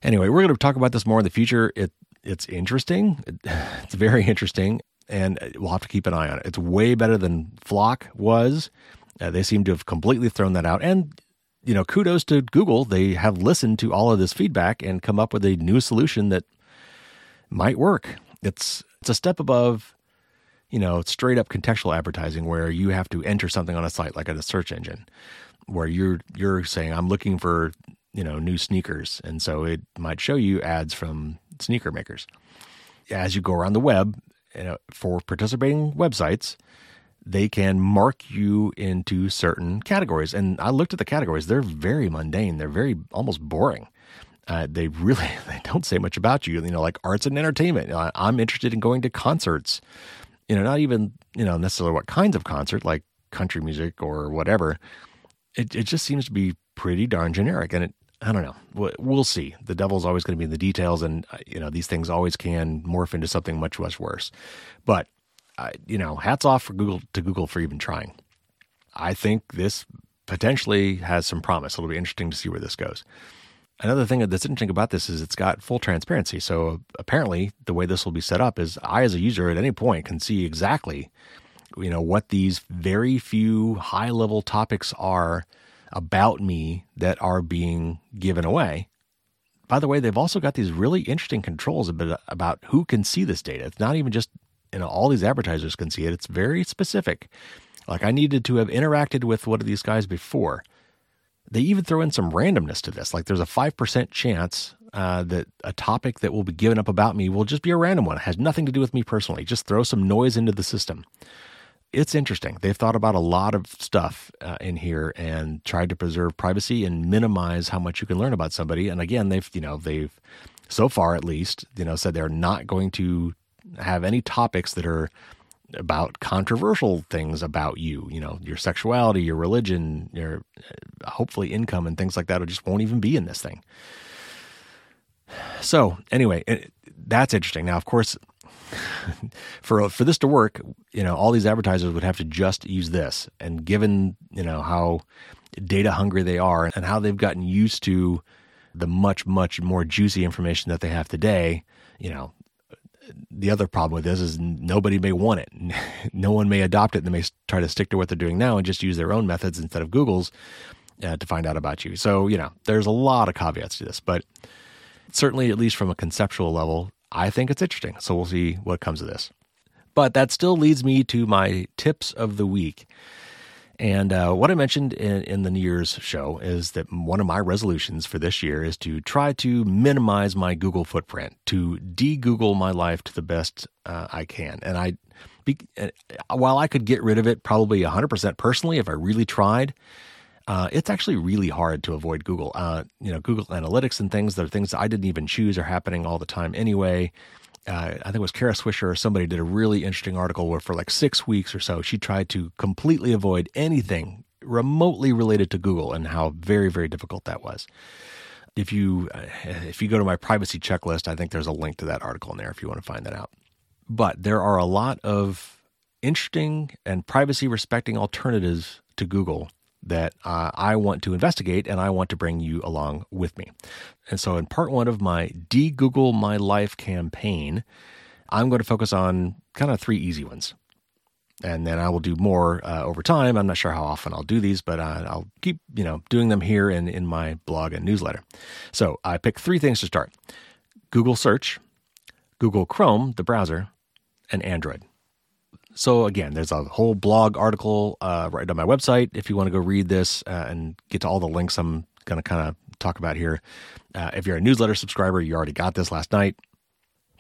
Speaker 1: anyway, we're going to talk about this more in the future. It it's interesting. It, it's very interesting and we'll have to keep an eye on it. It's way better than FLoC was. Uh, they seem to have completely thrown that out. And, you know, kudos to Google. They have listened to all of this feedback and come up with a new solution that might work. It's it's a step above, you know, straight up contextual advertising where you have to enter something on a site like a search engine, where you're you're saying I'm looking for you know new sneakers, and so it might show you ads from sneaker makers. As you go around the web, for participating websites, they can mark you into certain categories. And I looked at the categories; they're very mundane. They're very almost boring. Uh, they really they don't say much about you. You know, like arts and entertainment. I'm interested in going to concerts. You know, not even you know necessarily what kinds of concert, like country music or whatever. It it just seems to be pretty darn generic, and it I don't know. We'll see. The devil's always going to be in the details, and uh, you know these things always can morph into something much much worse. But you know, hats off for Google to Google for even trying. I think this potentially has some promise. It'll be interesting to see where this goes. Another thing that's interesting about this is it's got full transparency. So apparently, the way this will be set up is I, as a user, at any point can see exactly, you know, what these very few high level topics are about me that are being given away. By the way, they've also got these really interesting controls about who can see this data. It's not even just, know, all these advertisers can see it. It's very specific. Like I needed to have interacted with one of these guys before. They even throw in some randomness to this. Like there's a 5% chance uh, that a topic that will be given up about me will just be a random one. It has nothing to do with me personally. Just throw some noise into the system. It's interesting. They've thought about a lot of stuff uh, in here and tried to preserve privacy and minimize how much you can learn about somebody. And again, they've you know they've so far at least you know said they're not going to have any topics that are about controversial things about you, you know, your sexuality, your religion, your uh, hopefully income and things like that just won't even be in this thing. So, anyway, it, that's interesting. Now, of course, for for this to work, you know, all these advertisers would have to just use this. And given, you know, how data hungry they are and how they've gotten used to the much much more juicy information that they have today, you know, the other problem with this is nobody may want it. no one may adopt it they may try to stick to what they're doing now and just use their own methods instead of Google's uh, to find out about you. So, you know, there's a lot of caveats to this, but certainly, at least from a conceptual level, I think it's interesting. So we'll see what comes of this. But that still leads me to my tips of the week. And uh, what I mentioned in, in, the New Year's show is that one of my resolutions for this year is to try to minimize my Google footprint, to de Google my life to the best uh, I can. And I, be, uh, while I could get rid of it probably 100% personally if I really tried, uh, it's actually really hard to avoid Google. Uh, you know, Google Analytics and things that are things that I didn't even choose are happening all the time anyway uh, I think it was Kara Swisher or somebody did a really interesting article where for like six weeks or so, she tried to completely avoid anything remotely related to Google and how very, very difficult that was. If you uh, if you go to my privacy checklist, I think there's a link to that article in there if you want to find that out. But there are a lot of interesting and privacy respecting alternatives to Google that uh, I want to investigate and I want to bring you along with me. And so, in part one of my de Google My Life campaign, I'm going to focus on kind of three easy ones. And then I will do more uh, over time. I'm not sure how often I'll do these, but uh, I'll keep you know doing them here in, in my blog and newsletter. So I picked three things to start: Google Search, Google Chrome, the browser, and Android. So again, there's a whole blog article uh, right on my website if you want to go read this uh, and get to all the links I'm going to kind of talk about here. Uh, if you're a newsletter subscriber, you already got this last night.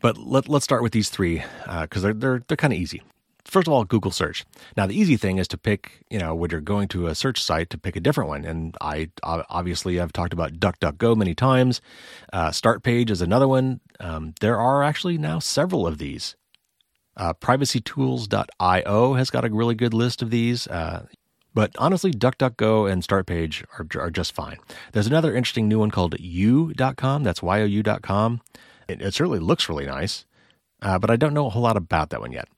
Speaker 1: But let, us start with these three because uh, they're they're they're kind of easy. First of all, Google search. Now, the easy thing is to pick, you know, when you're going to a search site to pick a different one. And I obviously I've talked about DuckDuckGo many times. Uh, StartPage is another one. Um, there are actually now several of these. Uh, privacytools.io has got a really good list of these. Uh, but honestly, DuckDuckGo and StartPage are, are just fine. There's another interesting new one called you.com. That's you.com. It, it certainly looks really nice, uh, but I don't know a whole lot about that one yet.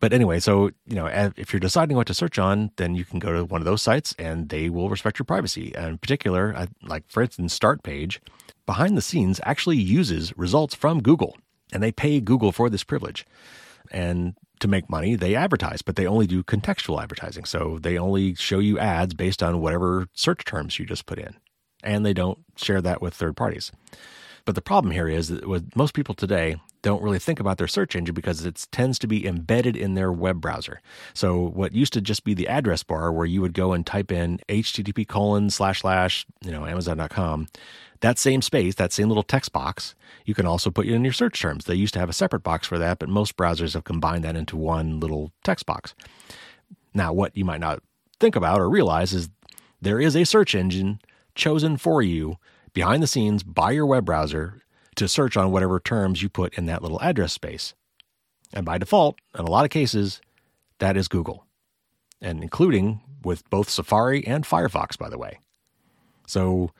Speaker 1: But anyway, so you know, if you're deciding what to search on, then you can go to one of those sites, and they will respect your privacy. And in particular, like for instance, StartPage, behind the scenes actually uses results from Google, and they pay Google for this privilege and to make money, they advertise, but they only do contextual advertising. So they only show you ads based on whatever search terms you just put in. And they don't share that with third parties. But the problem here is that with most people today don't really think about their search engine because it tends to be embedded in their web browser. So what used to just be the address bar where you would go and type in http colon slash slash, you know, amazon.com that same space, that same little text box, you can also put in your search terms. They used to have a separate box for that, but most browsers have combined that into one little text box. Now, what you might not think about or realize is there is a search engine chosen for you behind the scenes by your web browser to search on whatever terms you put in that little address space. And by default, in a lot of cases, that is Google, and including with both Safari and Firefox, by the way. So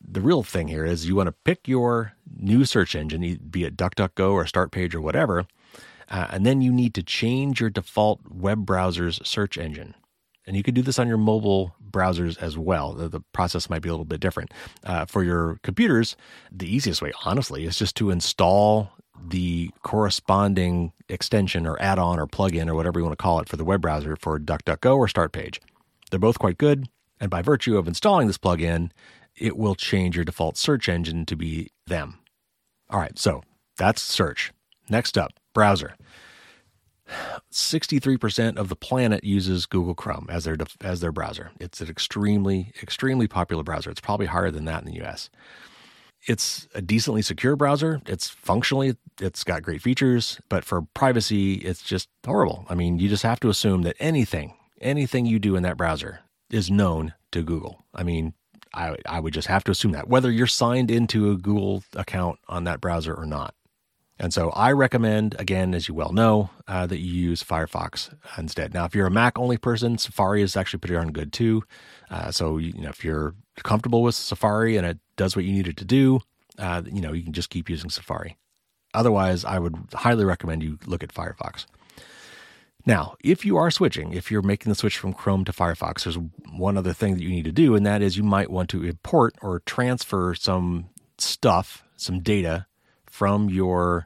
Speaker 1: the real thing here is you want to pick your new search engine, be it DuckDuckGo or StartPage or whatever, uh, and then you need to change your default web browser's search engine. And you can do this on your mobile browsers as well. The, the process might be a little bit different. Uh, for your computers, the easiest way, honestly, is just to install the corresponding extension or add on or plugin or whatever you want to call it for the web browser for DuckDuckGo or StartPage. They're both quite good. And by virtue of installing this plugin, it will change your default search engine to be them. All right, so that's search. Next up, browser. 63% of the planet uses Google Chrome as their as their browser. It's an extremely extremely popular browser. It's probably higher than that in the US. it's a decently secure browser. It's functionally, it's got great features, but for privacy, it's just horrible. I mean, you just have to assume that anything, anything you do in that browser is known to Google. I mean, I, I would just have to assume that, whether you're signed into a Google account on that browser or not. And so I recommend, again, as you well know, uh, that you use Firefox instead. Now, if you're a Mac only person, Safari is actually pretty darn good too. Uh, so, you know, if you're comfortable with Safari and it does what you need it to do, uh, you know, you can just keep using Safari. Otherwise, I would highly recommend you look at Firefox. Now, if you are switching, if you're making the switch from Chrome to Firefox, there's one other thing that you need to do, and that is you might want to import or transfer some stuff, some data from your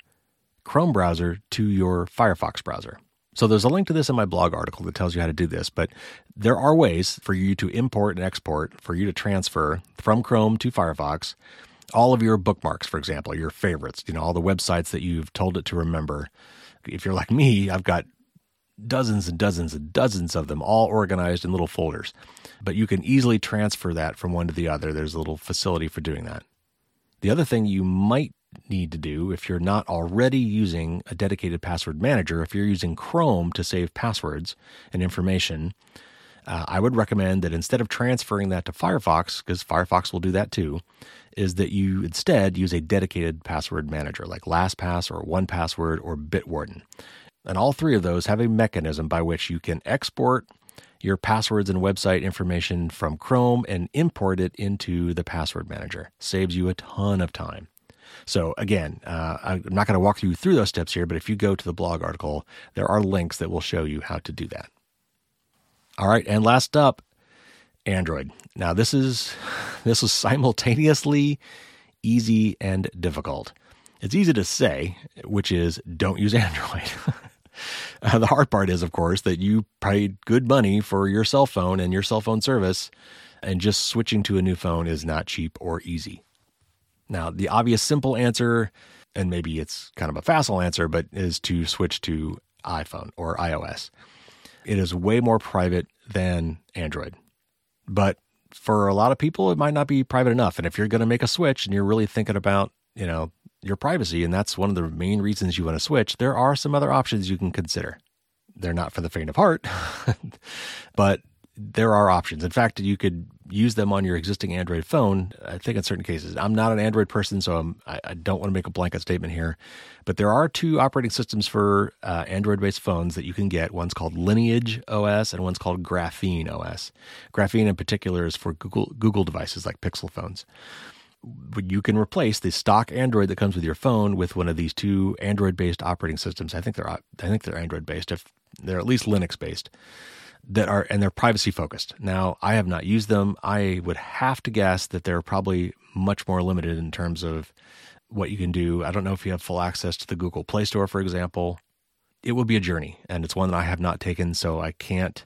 Speaker 1: Chrome browser to your Firefox browser. So there's a link to this in my blog article that tells you how to do this, but there are ways for you to import and export, for you to transfer from Chrome to Firefox all of your bookmarks, for example, your favorites, you know, all the websites that you've told it to remember. If you're like me, I've got dozens and dozens and dozens of them all organized in little folders. But you can easily transfer that from one to the other. There's a little facility for doing that. The other thing you might need to do if you're not already using a dedicated password manager, if you're using Chrome to save passwords and information, uh, I would recommend that instead of transferring that to Firefox, because Firefox will do that too, is that you instead use a dedicated password manager like LastPass or 1Password or Bitwarden. And all three of those have a mechanism by which you can export your passwords and website information from Chrome and import it into the password manager. Saves you a ton of time. So again, uh, I'm not going to walk you through those steps here, but if you go to the blog article, there are links that will show you how to do that. All right, and last up, Android. Now this is this is simultaneously easy and difficult. It's easy to say, which is don't use Android. uh, the hard part is, of course, that you paid good money for your cell phone and your cell phone service, and just switching to a new phone is not cheap or easy. Now, the obvious simple answer, and maybe it's kind of a facile answer, but is to switch to iPhone or iOS. It is way more private than Android. But for a lot of people, it might not be private enough. And if you're going to make a switch and you're really thinking about, you know, your privacy, and that's one of the main reasons you want to switch, there are some other options you can consider. They're not for the faint of heart, but there are options. In fact, you could use them on your existing Android phone. I think in certain cases, I'm not an Android person, so I, I don't want to make a blanket statement here. But there are two operating systems for uh, Android-based phones that you can get. One's called LineageOS, and one's called GrapheneOS. Graphene, in particular, is for Google Google devices like Pixel phones. But you can replace the stock Android that comes with your phone with one of these two Android-based operating systems. I think they're I think they're Android-based. If they're at least Linux-based that are and they're privacy focused. Now, I have not used them. I would have to guess that they're probably much more limited in terms of what you can do. I don't know if you have full access to the Google Play Store, for example. It will be a journey, and it's one that I have not taken, so I can't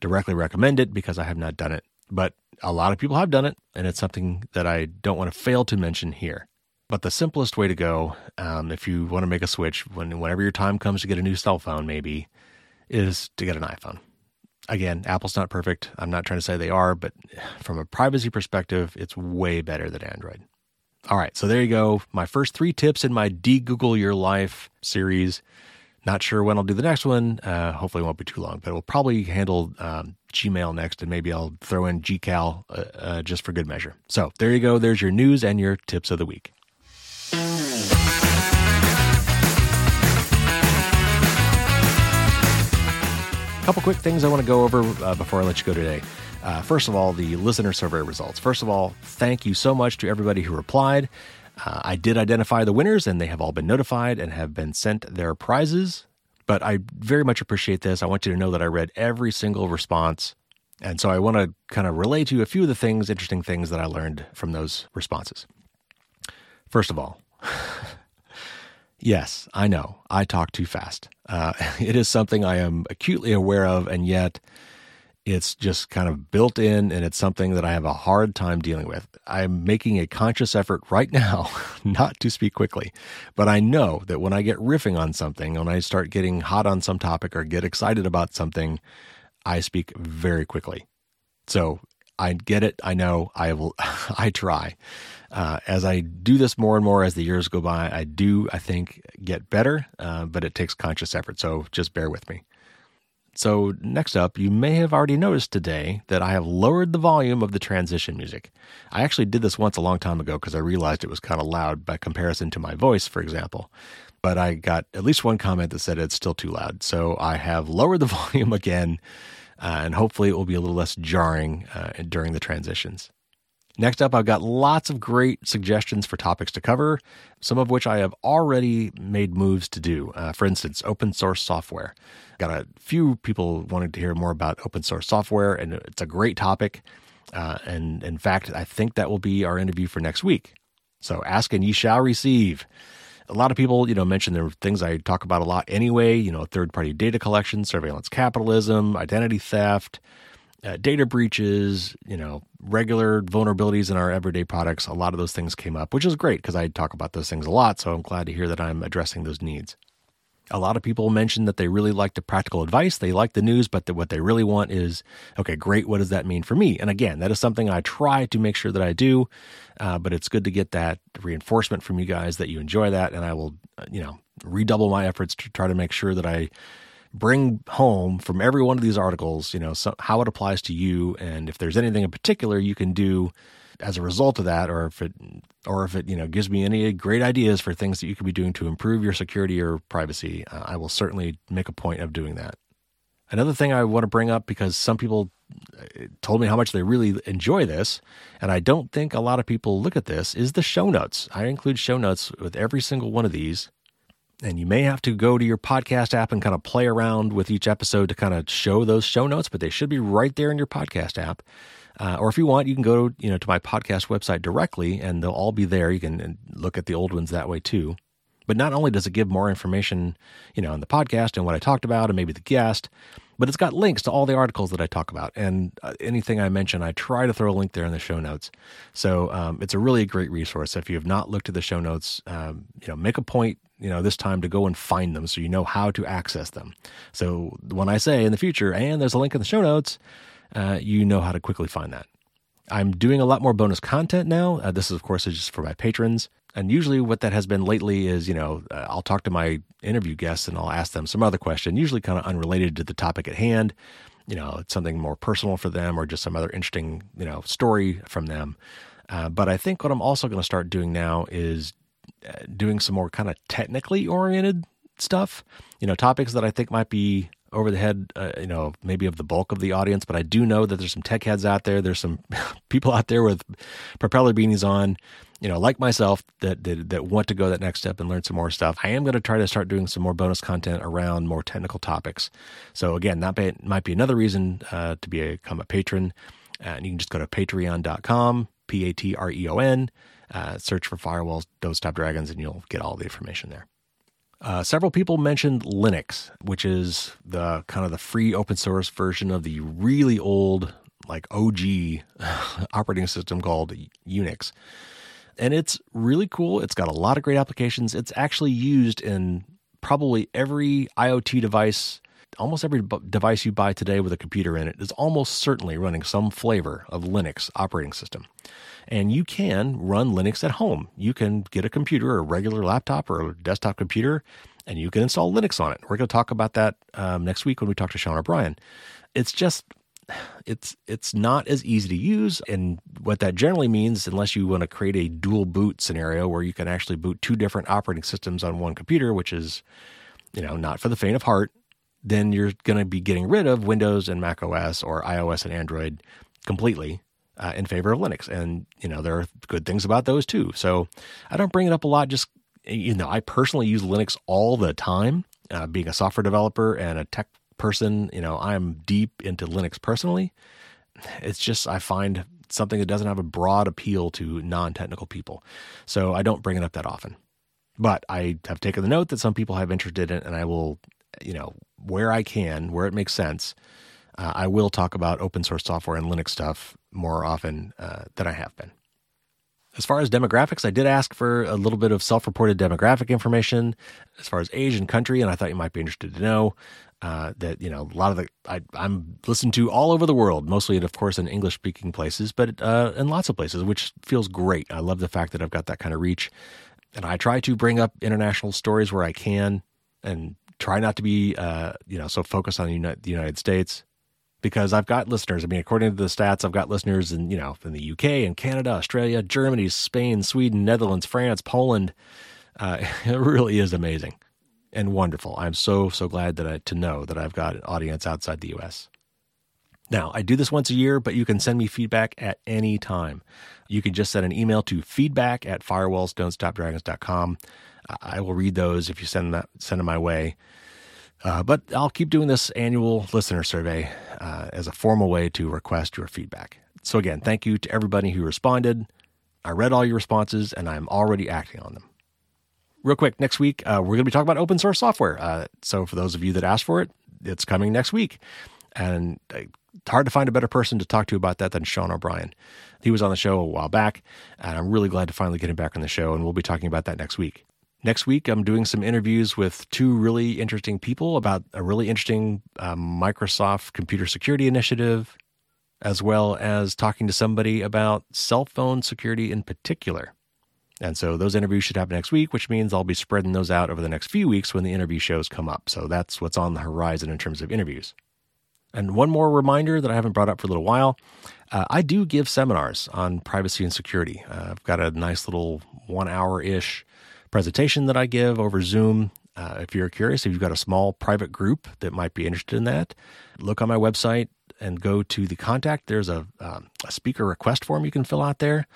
Speaker 1: directly recommend it because I have not done it. But a lot of people have done it, and it's something that I don't want to fail to mention here. But the simplest way to go, um, if you want to make a switch, when whenever your time comes to get a new cell phone, maybe, is to get an iPhone again, Apple's not perfect. I'm not trying to say they are, but from a privacy perspective, it's way better than Android. All right, so there you go. My first three tips in my De Google Your Life series. Not sure when I'll do the next one. Uh, hopefully, it won't be too long, but we'll probably handle um, Gmail next, and maybe I'll throw in GCal uh, uh, just for good measure. So there you go. There's your news and your tips of the week. Couple quick things I want to go over uh, before I let you go today. Uh, first of all, the listener survey results. First of all, thank you so much to everybody who replied. Uh, I did identify the winners, and they have all been notified and have been sent their prizes. But I very much appreciate this. I want you to know that I read every single response. And so I want to kind of relay to you a few of the things, interesting things that I learned from those responses. First of all, Yes, I know. I talk too fast. Uh, it is something I am acutely aware of, and yet it's just kind of built in, and it's something that I have a hard time dealing with. I'm making a conscious effort right now not to speak quickly, but I know that when I get riffing on something, when I start getting hot on some topic or get excited about something, I speak very quickly. So I get it. I know. I will. I try. Uh, as I do this more and more as the years go by, I do, I think, get better, uh, but it takes conscious effort. So just bear with me. So, next up, you may have already noticed today that I have lowered the volume of the transition music. I actually did this once a long time ago because I realized it was kind of loud by comparison to my voice, for example. But I got at least one comment that said it's still too loud. So I have lowered the volume again, uh, and hopefully it will be a little less jarring uh, during the transitions. Next up, I've got lots of great suggestions for topics to cover, some of which I have already made moves to do. Uh, for instance, open source software. Got a few people wanting to hear more about open source software, and it's a great topic. Uh, and in fact, I think that will be our interview for next week. So ask and ye shall receive. A lot of people, you know, mention there are things I talk about a lot anyway, you know, third party data collection, surveillance capitalism, identity theft, uh, data breaches, you know, regular vulnerabilities in our everyday products. A lot of those things came up, which is great because I talk about those things a lot. So I'm glad to hear that I'm addressing those needs. A lot of people mentioned that they really like the practical advice, they like the news, but the, what they really want is, okay, great, what does that mean for me? And again, that is something I try to make sure that I do, uh, but it's good to get that reinforcement from you guys that you enjoy that, and I will, uh, you know, redouble my efforts to try to make sure that I bring home from every one of these articles, you know, so, how it applies to you, and if there's anything in particular you can do as a result of that, or if it, or if it, you know, gives me any great ideas for things that you could be doing to improve your security or privacy, uh, I will certainly make a point of doing that. Another thing I want to bring up because some people uh, told me how much they really enjoy this, and I don't think a lot of people look at this, is the show notes. I include show notes with every single one of these and you may have to go to your podcast app and kind of play around with each episode to kind of show those show notes, but they should be right there in your podcast app. Uh, or if you want, you can go you know to my podcast website directly, and they'll all be there. You can look at the old ones that way too. But not only does it give more information, you know, on the podcast and what I talked about, and maybe the guest, but it's got links to all the articles that I talk about and uh, anything I mention. I try to throw a link there in the show notes. So um, it's a really great resource. If you have not looked at the show notes, um, you know, make a point you know this time to go and find them so you know how to access them. So when i say in the future and there's a link in the show notes uh, you know how to quickly find that. I'm doing a lot more bonus content now. Uh, this is of course is just for my patrons. And usually what that has been lately is you know uh, i'll talk to my interview guests and i'll ask them some other question usually kind of unrelated to the topic at hand. You know it's something more personal for them or just some other interesting you know story from them. Uh, but i think what i'm also going to start doing now is doing some more kind of technically oriented stuff, you know, topics that I think might be over the head, uh, you know, maybe of the bulk of the audience. But I do know that there's some tech heads out there. There's some people out there with propeller beanies on, you know, like myself that, that, that want to go that next step and learn some more stuff. I am going to try to start doing some more bonus content around more technical topics. So again, that may, might be another reason uh, to become a patron. Uh, and you can just go to patreon.com, P A T R E O N uh, search for firewalls, don't stop dragons, and you'll get all the information there. Uh, several people mentioned Linux, which is the kind of the free open source version of the really old, like OG operating system called Unix. And it's really cool. It's got a lot of great applications. It's actually used in probably every IoT device, almost every device you buy today with a computer in it is almost certainly running some flavor of Linux operating system. And you can run Linux at home. You can get a computer, a regular laptop or a desktop computer, and you can install Linux on it. We're going to talk about that um, next week when we talk to Sean O'Brien. It's just it's it's not as easy to use and what that generally means unless you want to create a dual boot scenario where you can actually boot two different operating systems on one computer which is you know not for the faint of heart then you're going to be getting rid of windows and mac os or ios and android completely uh, in favor of Linux. And, you know, there are good things about those too. So I don't bring it up a lot. Just, you know, I personally use Linux all the time. Uh, being a software developer and a tech person, you know, I'm deep into Linux personally. It's just, I find something that doesn't have a broad appeal to non technical people. So I don't bring it up that often. But I have taken the note that some people have interested in it, and I will, you know, where I can, where it makes sense, uh, I will talk about open source software and Linux stuff more often uh, than I have been. As far as demographics, I did ask for a little bit of self reported demographic information as far as age and country, and I thought you might be interested to know. uh, that you know a lot of the I, am listened to all over the world, mostly and of course in English speaking places, but uh, in lots of places, which feels great. I love the fact that I've got that kind of reach, and I try to bring up international stories where I can, and try not to be uh, you know so focused on the United States because I've got listeners. I mean, according to the stats, I've got listeners in you know in the UK and Canada, Australia, Germany, Spain, Sweden, Netherlands, France, Poland. Uh, it really is amazing and wonderful. I'm so so glad that I to know that I've got an audience outside the U.S. Now, I do this once a year, but you can send me feedback at any time. You can just send an email to feedback at firewallsdon'tstopdragons.com. I will read those if you send that send them my way. Uh, but I'll keep doing this annual listener survey uh, as a formal way to request your feedback. So, again, thank you to everybody who responded. I read all your responses and I'm already acting on them. Real quick, next week, uh, we're going to be talking about open source software. Uh, so, for those of you that asked for it, it's coming next week. And uh, it's hard to find a better person to talk to about that than Sean O'Brien. He was on the show a while back, and I'm really glad to finally get him back on the show, and we'll be talking about that next week. Next week, I'm doing some interviews with two really interesting people about a really interesting um, Microsoft computer security initiative, as well as talking to somebody about cell phone security in particular. And so those interviews should happen next week, which means I'll be spreading those out over the next few weeks when the interview shows come up. So that's what's on the horizon in terms of interviews. And one more reminder that I haven't brought up for a little while uh, I do give seminars on privacy and security. Uh, I've got a nice little one hour ish presentation that I give over Zoom. Uh, if you're curious, if you've got a small private group that might be interested in that, look on my website and go to the contact. There's a, um, a speaker request form you can fill out there.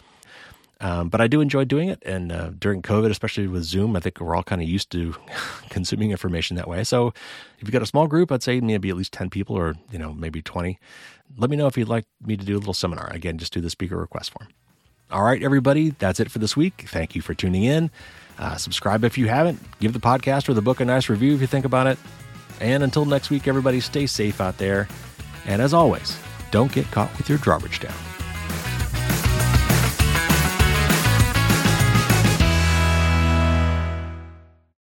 Speaker 1: Um, but I do enjoy doing it. And uh, during COVID, especially with Zoom, I think we're all kind of used to consuming information that way. So if you've got a small group, I'd say maybe at least 10 people or, you know, maybe 20. Let me know if you'd like me to do a little seminar. Again, just do the speaker request form. All right, everybody, that's it for this week. Thank you for tuning in. Uh, subscribe if you haven't. Give the podcast or the book a nice review if you think about it. And until next week, everybody, stay safe out there. And as always, don't get caught with your drawbridge down.